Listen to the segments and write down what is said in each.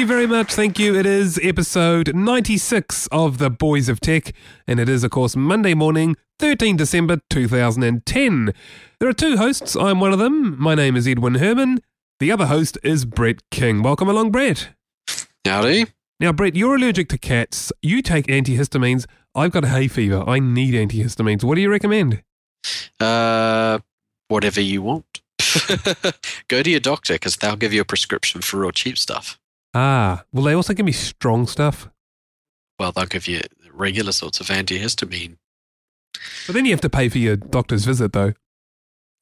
You very much. Thank you. It is episode 96 of The Boys of Tech, and it is, of course, Monday morning, 13 December 2010. There are two hosts. I'm one of them. My name is Edwin Herman. The other host is Brett King. Welcome along, Brett. Howdy. Now, Brett, you're allergic to cats. You take antihistamines. I've got hay fever. I need antihistamines. What do you recommend? Uh, whatever you want. Go to your doctor because they'll give you a prescription for real cheap stuff. Ah, will they also give me strong stuff? Well, they'll give you regular sorts of antihistamine. But then you have to pay for your doctor's visit, though.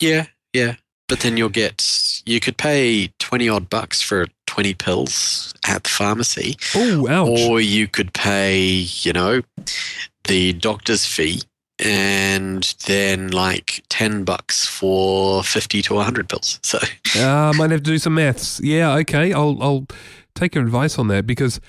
Yeah, yeah. But then you'll get, you could pay 20 odd bucks for 20 pills at the pharmacy. Oh, ouch. Or you could pay, you know, the doctor's fee and then like 10 bucks for 50 to 100 pills. So, Uh, I might have to do some maths. Yeah, okay. I'll I'll take your advice on that because,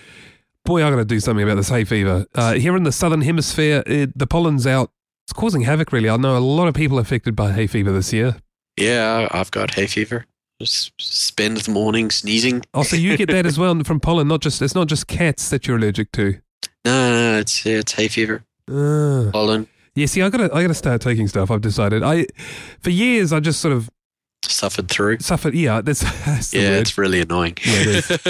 boy, I got to do something about this hay fever. Uh, here in the southern hemisphere, it, the pollen's out. It's causing havoc, really. I know a lot of people affected by hay fever this year. yeah, I've got hay fever. Just spend the morning sneezing. Oh, so you get that as well from pollen? Not just it's not just cats that you're allergic to. No, no, no it's, it's hay fever, Uh, pollen, yeah, see, I gotta I gotta start taking stuff. I've decided. I for years I just sort of suffered through. suffered. Yeah, that's, that's Yeah, word. it's really annoying. Yeah, it is.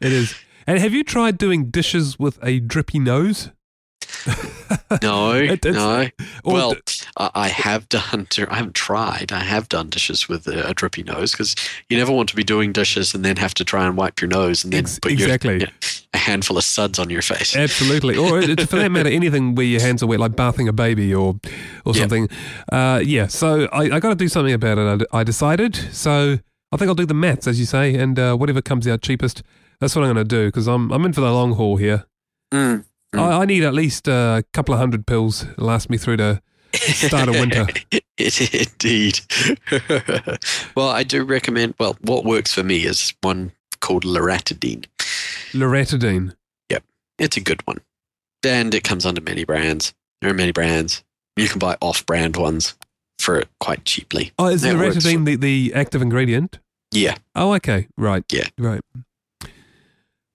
It is. And have you tried doing dishes with a drippy nose? no, It- no. Well, d- I I have done. I haven't tried. I have done dishes with a, a drippy nose because you never want to be doing dishes and then have to try and wipe your nose and then Ex- put exactly. your, a handful of suds on your face. Absolutely, or it- for that matter, anything where your hands are wet, like bathing a baby or or Yep. something. Uh, yeah, so I, I got to do something about it. I, I decided. So I think I'll do the maths, as you say, and uh, whatever comes out cheapest, that's what I'm going to do because I'm I'm in for the long haul here. Mm. Mm. I, I need at least a couple of hundred pills to last me through the start of winter. Indeed. well, I do recommend. Well, what works for me is one called Loratadine. Loratadine. Yep, it's a good one, and it comes under many brands. There are many brands. You can buy off-brand ones for it quite cheaply. Oh, is loratadine the, the active ingredient? Yeah, Oh, okay, right. Yeah. right.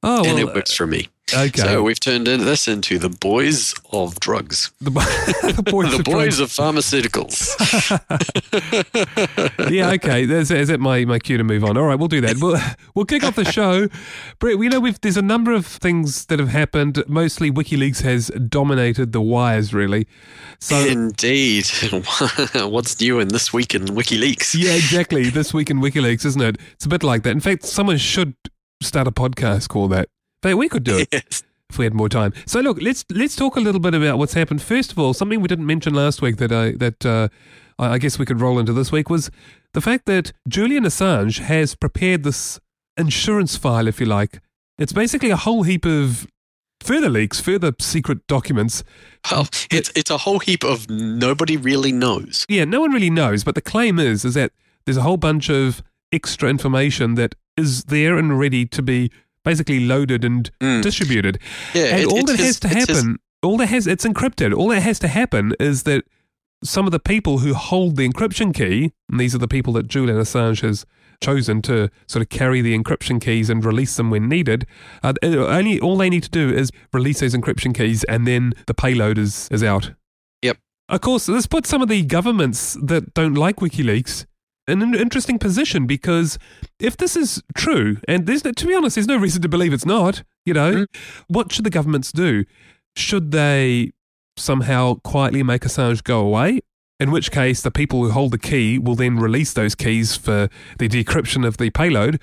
Oh, and it works for me. okay. So we've turned this into the boys of drugs, the, bo- the boys, the of boys of pharmaceuticals. yeah, okay. Is it my, my cue to move on? All right, we'll do that. We'll, we'll kick off the show. Brett, we know we've, there's a number of things that have happened. Mostly WikiLeaks has dominated the wires, really. So, Indeed. What's new in this week in WikiLeaks? yeah, exactly. This week in WikiLeaks, isn't it? It's a bit like that. In fact, someone should start a podcast called that. But we could do it. Yes. if we had more time. So look, let's let's talk a little bit about what's happened. First of all, something we didn't mention last week that I that uh, I I guess we could roll into this week was the fact that Julian Assange has prepared this insurance file, if you like. It's basically a whole heap of further leaks, further secret documents. Well, it's it's a whole heap of nobody really knows. Yeah, no one really knows, but the claim is is that there's a whole bunch of extra information that is there and ready to be basically loaded and Mm. distributed. Yeah, and it- all that his- has to it's his- happen, all that has, it's encrypted. All that has to happen is that some of the people who hold the encryption key, and these are the people that Julian Assange has chosen to sort of carry the encryption keys and release them when needed. Uh, only all they need to do is release those encryption keys, and then the payload is is out. Yep. Of course, this puts some of the governments that don't like WikiLeaks an interesting position because if this is true, and there's to be honest, there's no reason to believe it's not. You know, Mm. what should the governments do? Should they somehow quietly make Assange go away? In which case, the people who hold the key will then release those keys for the decryption of the payload.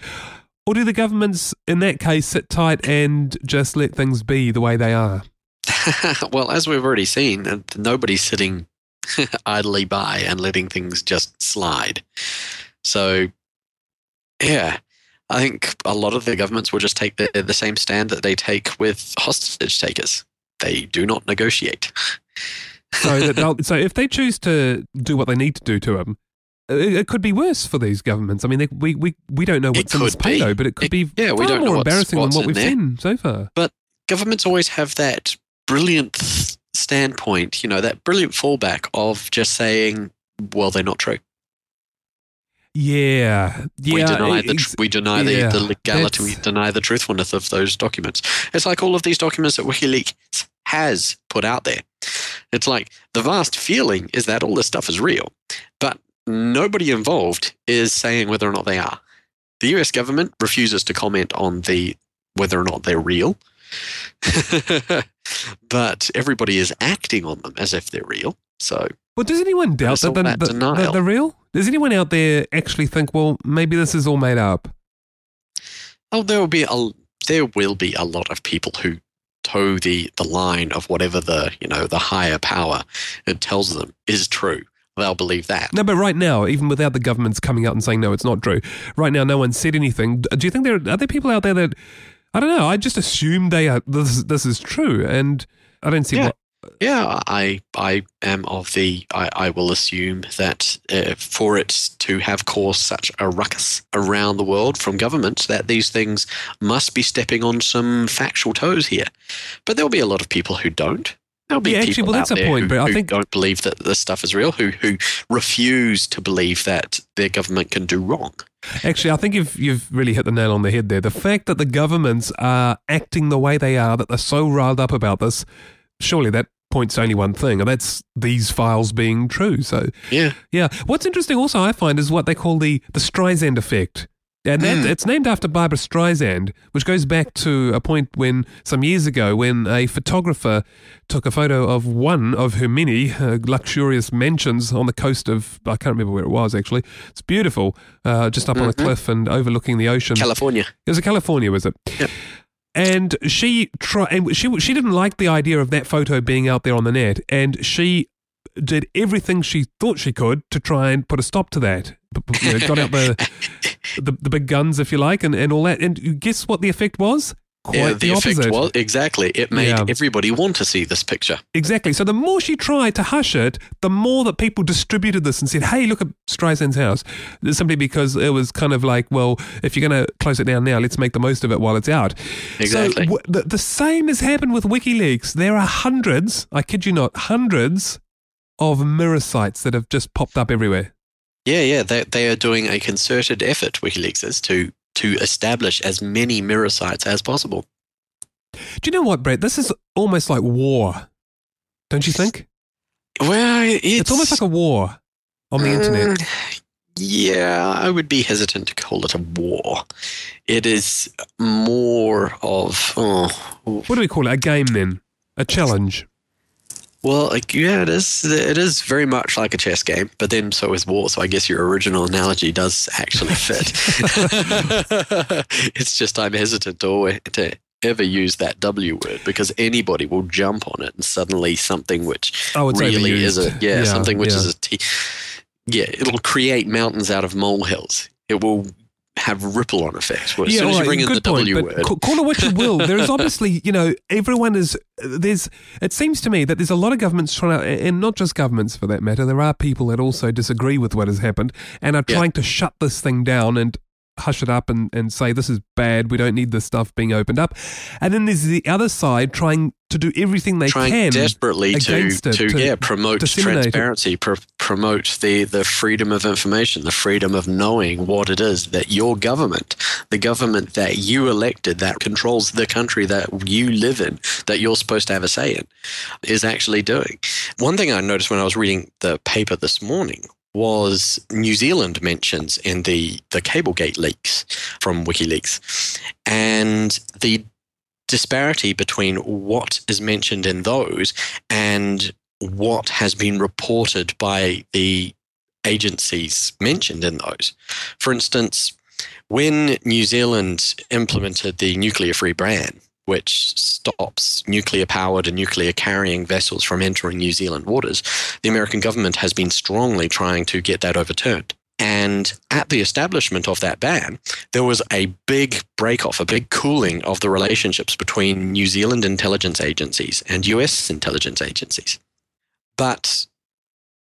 Or do the governments, in that case, sit tight and just let things be the way they are? well, as we've already seen, uh, nobody's sitting idly by and letting things just slide. So Yeah. I think a lot of the governments will just take the, the same stand that they take with hostage takers. They do not negotiate. So, that so if they choose to do what they need to do to him, it, it could be worse for these governments. I mean, they, we, we, we don't know what's in this payload, but it could It- be yeah, we far don't know more what's- embarrassing than what we've there. seen so far. But governments always have that brilliant standpoint, you know, that brilliant fallback of just saying, well, they're not true. Yeah, yeah. we deny the tr- we deny the, yeah, the legality, we deny the truthfulness of those documents. It's like all of these documents that WikiLeaks has put out there. It's like the vast feeling is that all this stuff is real, but nobody involved is saying whether or not they are. The U.S. government refuses to comment on the whether or not they're real, but everybody is acting on them as if they're real. So Well, does anyone doubt that, that the, the, denial. the real? Does anyone out there actually think, well, maybe this is all made up? Oh, there will be a there will be a lot of people who toe the the line of whatever the you know the higher power it tells them is true. They'll believe that. No, but right now, even without the governments coming out and saying no, it's not true. Right now, no one said anything. Do you think there are there people out there that I don't know? I just assume they are. This this is true, and I don't see Yeah. what. Yeah, I I am of the I, I will assume that uh, for it to have caused such a ruckus around the world from governments that these things must be stepping on some factual toes here. But there'll be a lot of people who don't. There'll be Yeah, actually, people well, that's out a there point, who, but I who think- don't believe that this stuff is real, who who refuse to believe that their government can do wrong. Actually, I think you've you've really hit the nail on the head there. The fact that the governments are acting the way they are, that they're so riled up about this, surely that points to only one thing, and that's these files being true. So Yeah. Yeah. What's interesting also I find is what they call the the Streisand effect. And that, Mm. it's named after Barbra Streisand, which goes back to a point when some years ago when a photographer took a photo of one of her many uh, luxurious mansions on the coast of I can't remember where it was actually. It's beautiful, uh, just up on a Mhm. cliff and overlooking the ocean. California. It was in California, was it? Yep. And she try and she she didn't like the idea of that photo being out there on the net, and she did everything she thought she could to try and put a stop to that. B- b- you know, got out the, the the big guns, if you like, and, and all that. And guess what the effect was? Quite yeah, the, the, effect opposite. was exactly. It made Yeah. everybody want to see this picture. Exactly. So the more she tried to hush it, the more that people distributed this and said, "Hey, look at Streisand's house." Simply because it was kind of like, well, if you're going to close it down now, let's make the most of it while it's out. Exactly. So w- the, the same has happened with WikiLeaks. There are hundreds, I kid you not, hundreds of mirror sites that have just popped up everywhere. Yeah, yeah, they they are doing a concerted effort. WikiLeaks is to to establish as many mirror sites as possible. Do you know what, Brett? This is almost like war. Don't you think? Well, it's, It's, almost like a war on the internet. Mm, Yeah, I would be hesitant to call it a war. It is more of oh, What do we call it? A game then? A challenge? Well, like, yeah, it is. It is very much like a chess game, but then so is war. So I guess your original analogy does actually fit. it's just I'm hesitant to, to ever use that W word because anybody will jump on it and suddenly something which Oh, it's really is a yeah, Yeah, something which yeah. is a t- yeah it'll create mountains out of molehills it will have ripple on effects well, as soon as you bring in the good point, w word call it what you will. There is obviously, you know, everyone is. There's. It seems to me that there's a lot of governments trying to, and not just governments for that matter. There are people that also disagree with what has happened and are Yeah. trying to shut this thing down and hush it up and, and say this is bad. We don't need this stuff being opened up. And then there's the other side trying to do everything they trying can. desperately to, against it, to, to yeah promote transparency pr- promote the the freedom of information the freedom of knowing what it is that your government the government that you elected that controls the country that you live in that you're supposed to have a say in is actually doing one thing i noticed when i was reading the paper this morning was New Zealand mentions in the the Cablegate leaks from WikiLeaks, and the disparity between what is mentioned in those and what has been reported by the agencies mentioned in those. For instance, when New Zealand implemented the nuclear free ban, which stops nuclear powered and nuclear carrying vessels from entering New Zealand waters, the American government has been strongly trying to get that overturned. And at the establishment of that ban, there was a big break off, a big cooling of the relationships between New Zealand intelligence agencies and US intelligence agencies. But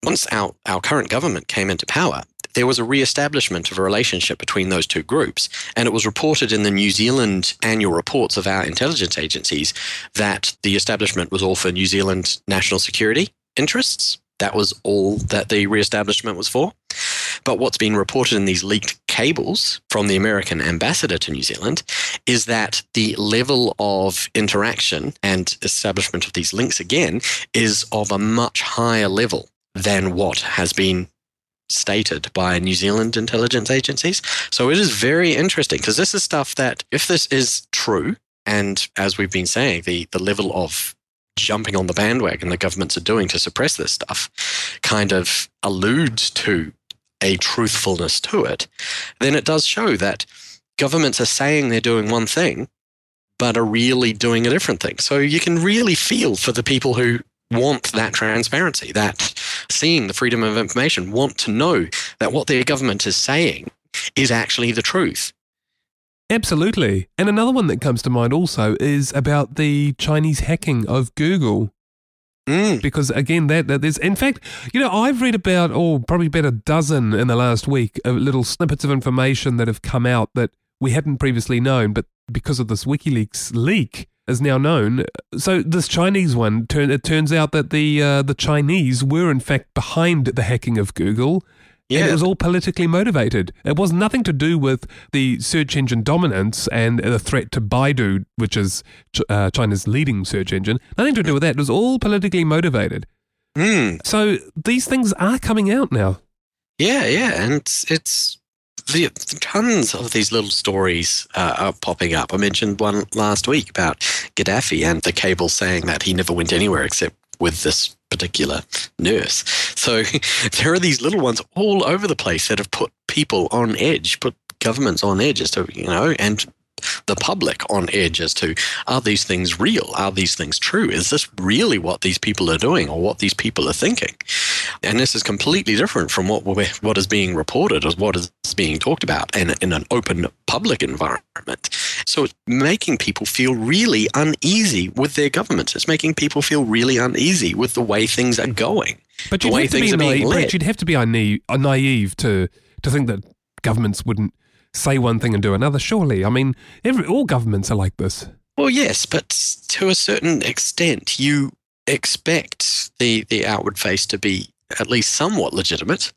once our, our current government came into power, there was a re-establishment of a relationship between those two groups. And it was reported in the New Zealand annual reports of our intelligence agencies that the establishment was all for New Zealand national security interests. That was all that the re-establishment was for. But what's been reported in these leaked cables from the American ambassador to New Zealand is that the level of interaction and establishment of these links again is of a much higher level than what has been stated by New Zealand intelligence agencies. So it is very interesting because this is stuff that, if this is true, and as we've been saying, the, the level of jumping on the bandwagon the governments are doing to suppress this stuff kind of alludes to a truthfulness to it, then it does show that governments are saying they're doing one thing, but are really doing a different thing. So you can really feel for the people who want that transparency, that seeing the freedom of information, want to know that what their government is saying is actually the truth. Absolutely. And another one that comes to mind also is about the Chinese hacking of Google. Mm. Because again, that, that there's, in fact, you know, I've read about, oh, probably about a dozen in the last week of little snippets of information that have come out that we hadn't previously known, but because of this WikiLeaks leak, is now known. So this Chinese one, turn, it turns out that the uh, the Chinese were in fact behind the hacking of Google. Yeah. And it was all politically motivated. It was nothing to do with the search engine dominance and the threat to Baidu, which is uh, China's leading search engine. Nothing to do with that. It was all politically motivated. Mm. So these things are coming out now. Yeah, yeah, and it's, it's the, tons of these little stories uh, are popping up. I mentioned one last week about Gaddafi and the cable saying that he never went anywhere except with this particular nurse. So there are these little ones all over the place that have put people on edge, put governments on edge as to, you know, and the public on edge as to are these things real? Are these things true? Is this really what these people are doing or what these people are thinking? And this is completely different from what what is being reported or what is being talked about in, in an open public environment. So it's making people feel really uneasy with their governments. It's making people feel really uneasy with the way things are going. But you'd, have to, be naive, but you'd have to be naive to, to think that governments wouldn't say one thing and do another, surely. I mean, every, all governments are like this. Well, yes, but to a certain extent, you expect the, the outward face to be at least somewhat legitimate.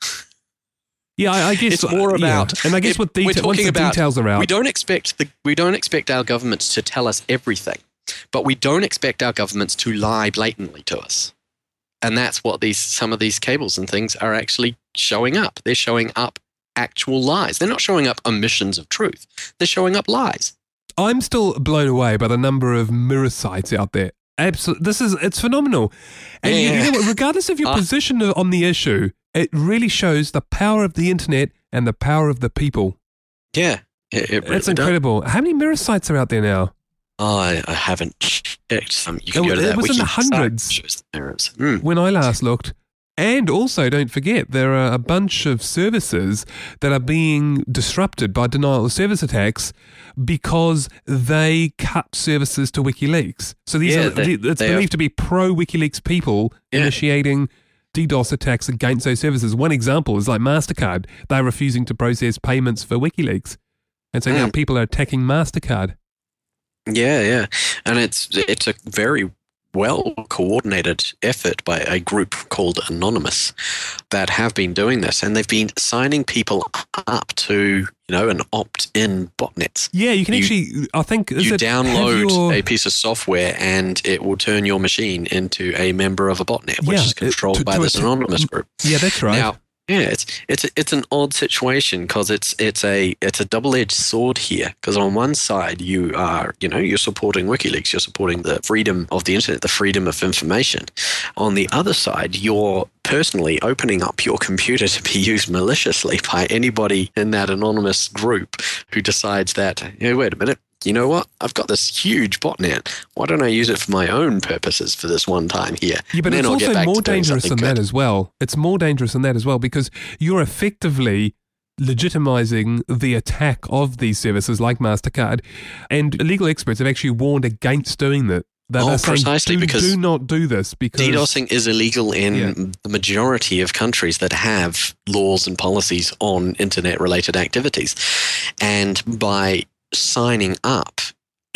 Yeah, I, I guess it's more about, yeah. and I guess with deta- we're talking about, details are out, we don't expect the we don't expect our governments to tell us everything, but we don't expect our governments to lie blatantly to us, and that's what these some of these cables and things are actually showing up. They're showing up actual lies. They're not showing up omissions of truth. They're showing up lies. I'm still blown away by the number of mirror sites out there. Absolutely, this is it's phenomenal. And yeah. you, you know regardless of your uh, position on the issue, it really shows the power of the internet and the power of the people. Yeah, it, it really incredible. Does. How many mirror sites are out there now? Oh, I, I haven't checked. Some you can it, go to it that was in the hundreds mm. when I last looked. And also, don't forget, there are a bunch of services that are being disrupted by denial of service attacks because they cut services to WikiLeaks. So these yeah, are, they, it's they believed are. to be pro WikiLeaks people yeah. initiating DDoS attacks against those services. One example is like MasterCard. They're refusing to process payments for WikiLeaks. And so mm. now people are attacking MasterCard. Yeah, yeah. And it's it's a very well coordinated effort by a group called Anonymous that have been doing this, and they've been signing people up to you know an opt-in botnet. Yeah, you can you, actually. I think you it, download your... a piece of software, and it will turn your machine into a member of a botnet, which yeah, is controlled to, by to this Anonymous group. Yeah, that's right. Now, yeah, it's it's it's an odd situation because it's it's a it's a double edged sword here. Because on one side you are you know you're supporting WikiLeaks, you're supporting the freedom of the internet, the freedom of information. On the other side, you're personally opening up your computer to be used maliciously by anybody in that anonymous group who decides that, hey, wait a minute, you know what? I've got this huge botnet. Why don't I use it for my own purposes for this one time here? Yeah, but it's also more dangerous than good. that as well. It's more dangerous than that as well because you're effectively legitimizing the attack of these services like MasterCard. And legal experts have actually warned against doing that. That Oh, saying, precisely, do, because do not do this because DDoSing is illegal in Yeah. the majority of countries that have laws and policies on internet related activities. And by signing up,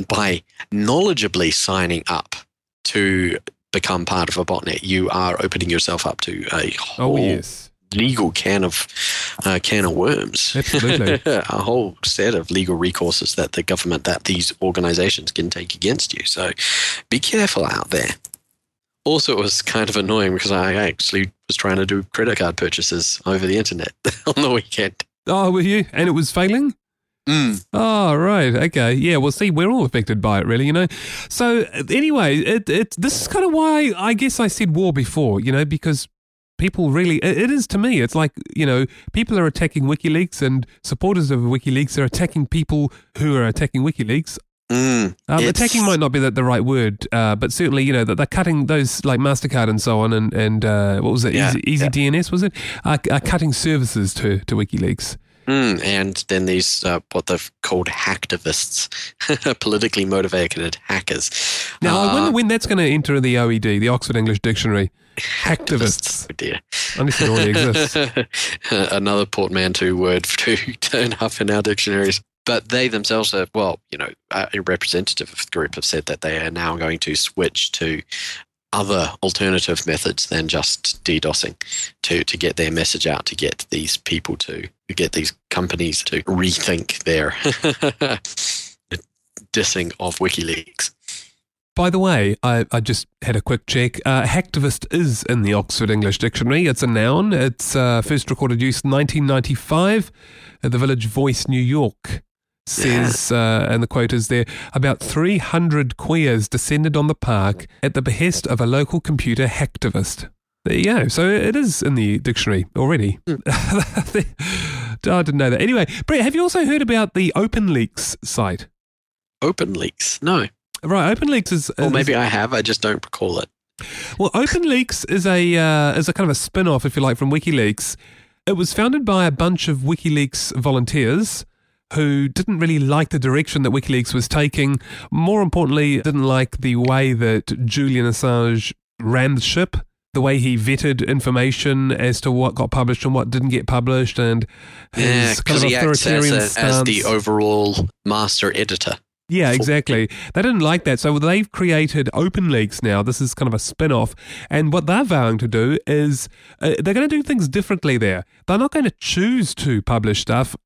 by knowledgeably signing up to become part of a botnet, you are opening yourself up to a whole oh yes, legal can of uh, can of worms. Absolutely. a whole set of legal recourses that the government, that these organizations can take against you. So be careful out there. Also, it was kind of annoying because I actually was trying to do credit card purchases over the internet on the weekend. oh were you? And it was failing. Mm. Oh right, okay, yeah. Well, see, we're all affected by it, really, you know. So anyway, it it this is kind of why I guess I said war before, you know, because people really it, it is to me. It's like you know, people are attacking WikiLeaks, and supporters of WikiLeaks are attacking people who are attacking WikiLeaks. Mm. Um, attacking might not be the, the right word, uh, but certainly you know that they're cutting those like Mastercard and so on, and and uh, what was it, Yeah, Easy, Easy yeah. DNS was it, are, are cutting services to to WikiLeaks. Mm, and then these, uh, what they've called hacktivists, politically motivated hackers. Now, I Uh, wonder when that's going to enter the OED, the Oxford English Dictionary. Hacktivists. Oh dear. Unless it already exists. Another portmanteau word to turn up in our dictionaries. But they themselves are, well, you know, a representative of the group have said that they are now going to switch to other alternative methods than just DDoSing to, to get their message out, to get these people to, to get these companies to rethink their dissing of WikiLeaks. By the way, I, I just had a quick check. Uh, hacktivist is in the Oxford English Dictionary. It's a noun. It's uh, first recorded use 1995 at the Village Voice, New York. Says, uh, and the quote is there about 300 queers descended on the park at the behest of a local computer hacktivist. There you go. So it is in the dictionary already. I didn't know that. Anyway, Brett, have you also heard about the OpenLeaks site? OpenLeaks? No. Right, OpenLeaks is. Or is- maybe I have, I just don't recall it. Well, OpenLeaks is a uh, is a kind of a spin off, if you like, from WikiLeaks. It was founded by a bunch of WikiLeaks volunteers who didn't really like the direction that WikiLeaks was taking. More importantly, didn't like the way that Julian Assange ran the ship, the way he vetted information as to what got published and what didn't get published, and his Yeah, kind of authoritarian as, a, as the overall master editor. Yeah, exactly. They didn't like that. So they've created OpenLeaks now. This is kind of a spin off. And what they're vowing to do is uh, they're going to do things differently there. They're not going to choose to publish stuff.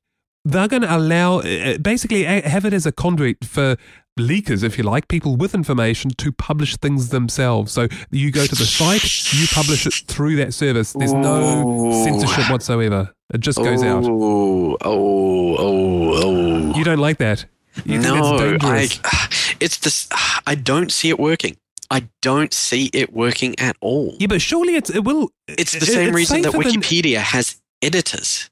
They're going to allow, uh, basically, uh, have it as a conduit for leakers, if you like, people with information to publish things themselves. So you go to the site, you publish it through that service. There's no Ooh. censorship whatsoever. It just goes out. Oh, oh, oh, oh. You don't like that. You think no, I, it's this. I don't see it working. I don't see it working at all. Yeah, but surely it's it will. It's the it- same it's reason that safer than- Wikipedia has editors.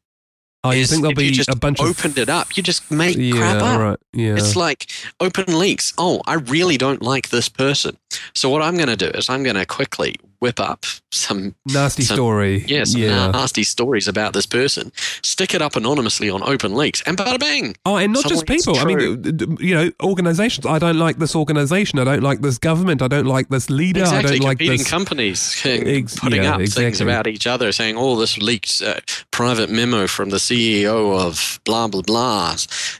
Oh, you is think there'll be just a bunch opened of it up, you just make yeah, crap up. right. Yeah. It's like open leaks. Oh, I really don't like this person. So what I'm going to do is I'm going to quickly whip up some nasty some- story. yeah, yeah. nasty stories about this person, stick it up anonymously on open leaks, and bada bang. Oh, and not just people. I mean, true. d- d- you know, organizations. I don't like this organization. I don't like this government. I don't like this leader. Exactly, I don't like this. companies Ex- putting yeah, up things about each other, saying, "Oh, this leaked uh, private memo from the CEO of blah blah blah.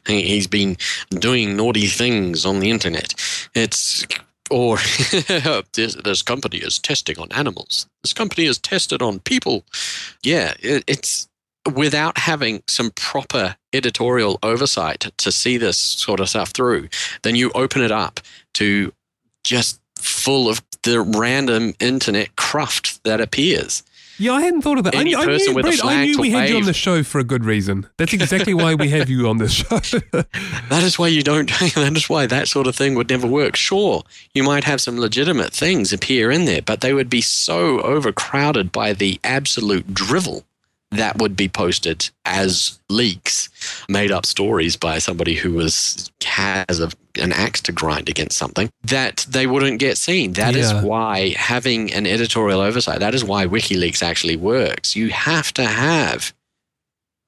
He's been doing naughty things on the internet." It's or this, this company is testing on animals. This company is tested on people. Yeah, it, it's without having some proper editorial oversight to see this sort of stuff through. Then you open it up to just full of the random internet cruft that appears. Yeah, I hadn't thought of that. I Any knew, I person knew, with a Brett, I knew we had you on the show for a good reason. That's exactly why we have you on this show. That is why you don't. That is why that sort of thing would never work. Sure, you might have some legitimate things appear in there, but they would be so overcrowded by the absolute drivel that would be posted as leaks, made up stories by somebody who was has a, an axe to grind against something that they wouldn't get seen. That is Yeah. why having an editorial oversight. That is why WikiLeaks actually works. You have to have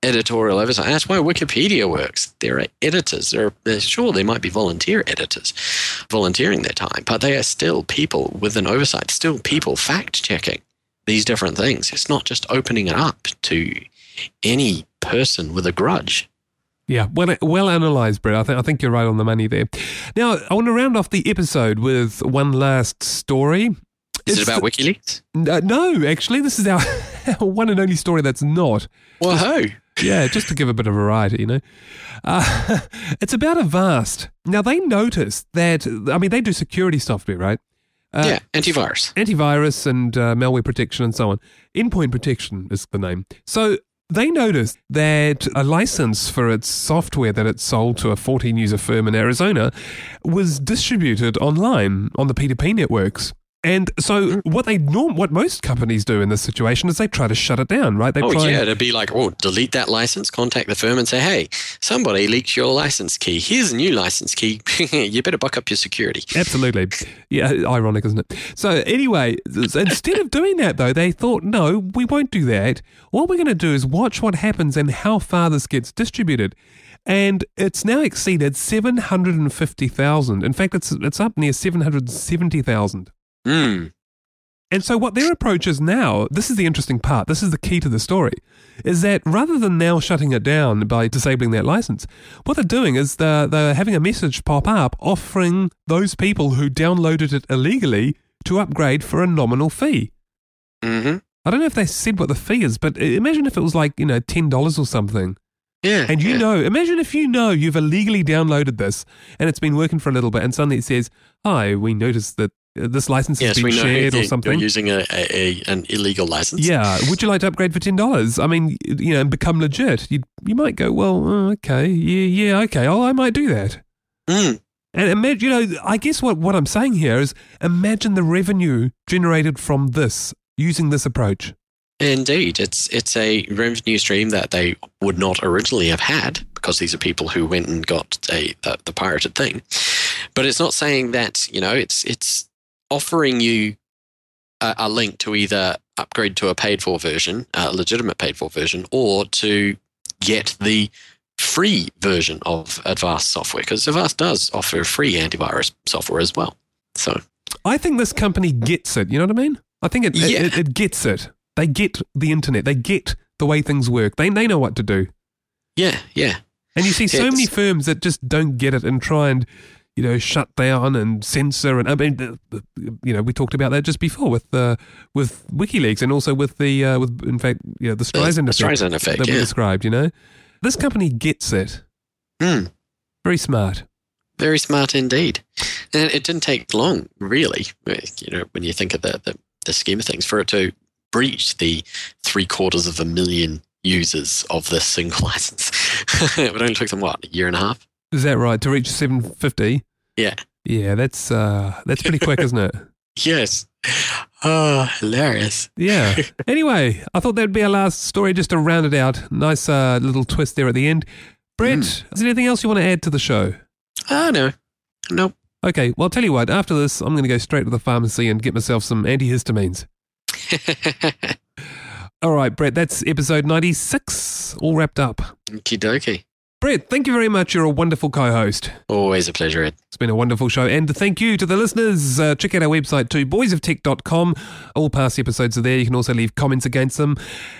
editorial oversight. That's why Wikipedia works. There are editors. There are, sure, there might be volunteer editors volunteering their time, but they are still people with an oversight, still people fact checking these different things. It's not just opening it up to any person with a grudge. Yeah, well, well analysed, Brett. I think I think you're right on the money there. Now, I want to round off the episode with one last story. Is it's it about the, WikiLeaks? Uh, no, actually, this is our, our, one and only story that's not. Well, ho. Yeah, just to give a bit of variety, you know. Uh, it's about Avast. Now, they noticed that, I mean, they do security software, right? Uh, yeah, antivirus. Antivirus and uh, malware protection and so on. Endpoint protection is the name. So they noticed that a license for its software that it sold to a 14 user firm in Arizona was distributed online on the P2P networks. And so, mm-hmm. what they norm, what most companies do in this situation is they try to shut it down, right? They oh try yeah, to be like, oh, delete that license, contact the firm and say, hey, somebody leaked your license key. Here's a new license key. you better buck up your security. Absolutely, yeah, ironic, isn't it? So anyway, instead of doing that though, they thought, no, we won't do that. What we're going to do is watch what happens and how far this gets distributed and it's now exceeded 750,000. In fact, it's it's up near 770,000. Mm. And so, what their approach is now, this is the interesting part, this is the key to the story, is that rather than now shutting it down by disabling that license, what they're doing is they're, they're having a message pop up offering those people who downloaded it illegally to upgrade for a nominal fee. Mm-hmm. I don't know if they said what the fee is, but imagine if it was like, you know, $10 or something. Yeah. And you yeah. know, imagine if you know you've illegally downloaded this and it's been working for a little bit and suddenly it says, Hi, we noticed that this license yes, has been shared or something. You're using a, a, an illegal license. Yeah. Would you like to upgrade for ten dollars? I mean, you know, and become legit. You you might go, well, uh, okay, yeah, yeah, okay. Oh, I might do that. Mm. And imagine, you know, I guess what what I'm saying here is, imagine the revenue generated from this using this approach. Indeed, it's it's a revenue stream that they would not originally have had because these are people who went and got a the, the pirated thing. But it's not saying that you know it's it's offering you a, a link to either upgrade to a paid for version, a legitimate paid for version, or to get the free version of Avast software because Avast does offer free antivirus software as well. So I think this company gets it. You know what I mean? I think it, yeah. it, it, gets it. They get the internet. They get the way things work. They they know what to do. Yeah, yeah. And you see so it's, many firms that just don't get it and try and you know, shut down and censor. And I mean, you know, we talked about that just before with uh, with WikiLeaks and also with the uh, with in fact, you know, the Streisand the, effect, Streisand effect that yeah. we described. You know, this company gets it. Mm. Very smart. Very smart indeed. And it didn't take long, really. You know, when you think of the, the, the scheme of things, for it to breach the three quarters of a million users of this single license. it only took them what a year and a half. Is that right? To reach 750? Yeah. Yeah, that's uh, that's pretty quick, isn't it? Yes. Oh, hilarious. Yeah. Anyway, I thought that'd be our last story just to round it out. Nice uh, little twist there at the end. Brett, mm. is there anything else you want to add to the show? Oh, no. Nope. Okay, well, I'll tell you what, after this, I'm going to go straight to the pharmacy and get myself some antihistamines. All right, Brett, that's episode 96, all wrapped up. Okie dokie. Brett, thank you very much. You're a wonderful co host. Always a pleasure, Ed. It's been a wonderful show. And thank you to the listeners. Uh, check out our website too, boysoftech.com. All past episodes are there. You can also leave comments against them.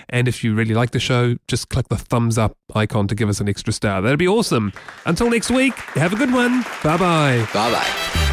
And if you really like the show, just click the thumbs up icon to give us an extra star. That'd be awesome. Until next week, have a good one. Bye bye. Bye bye.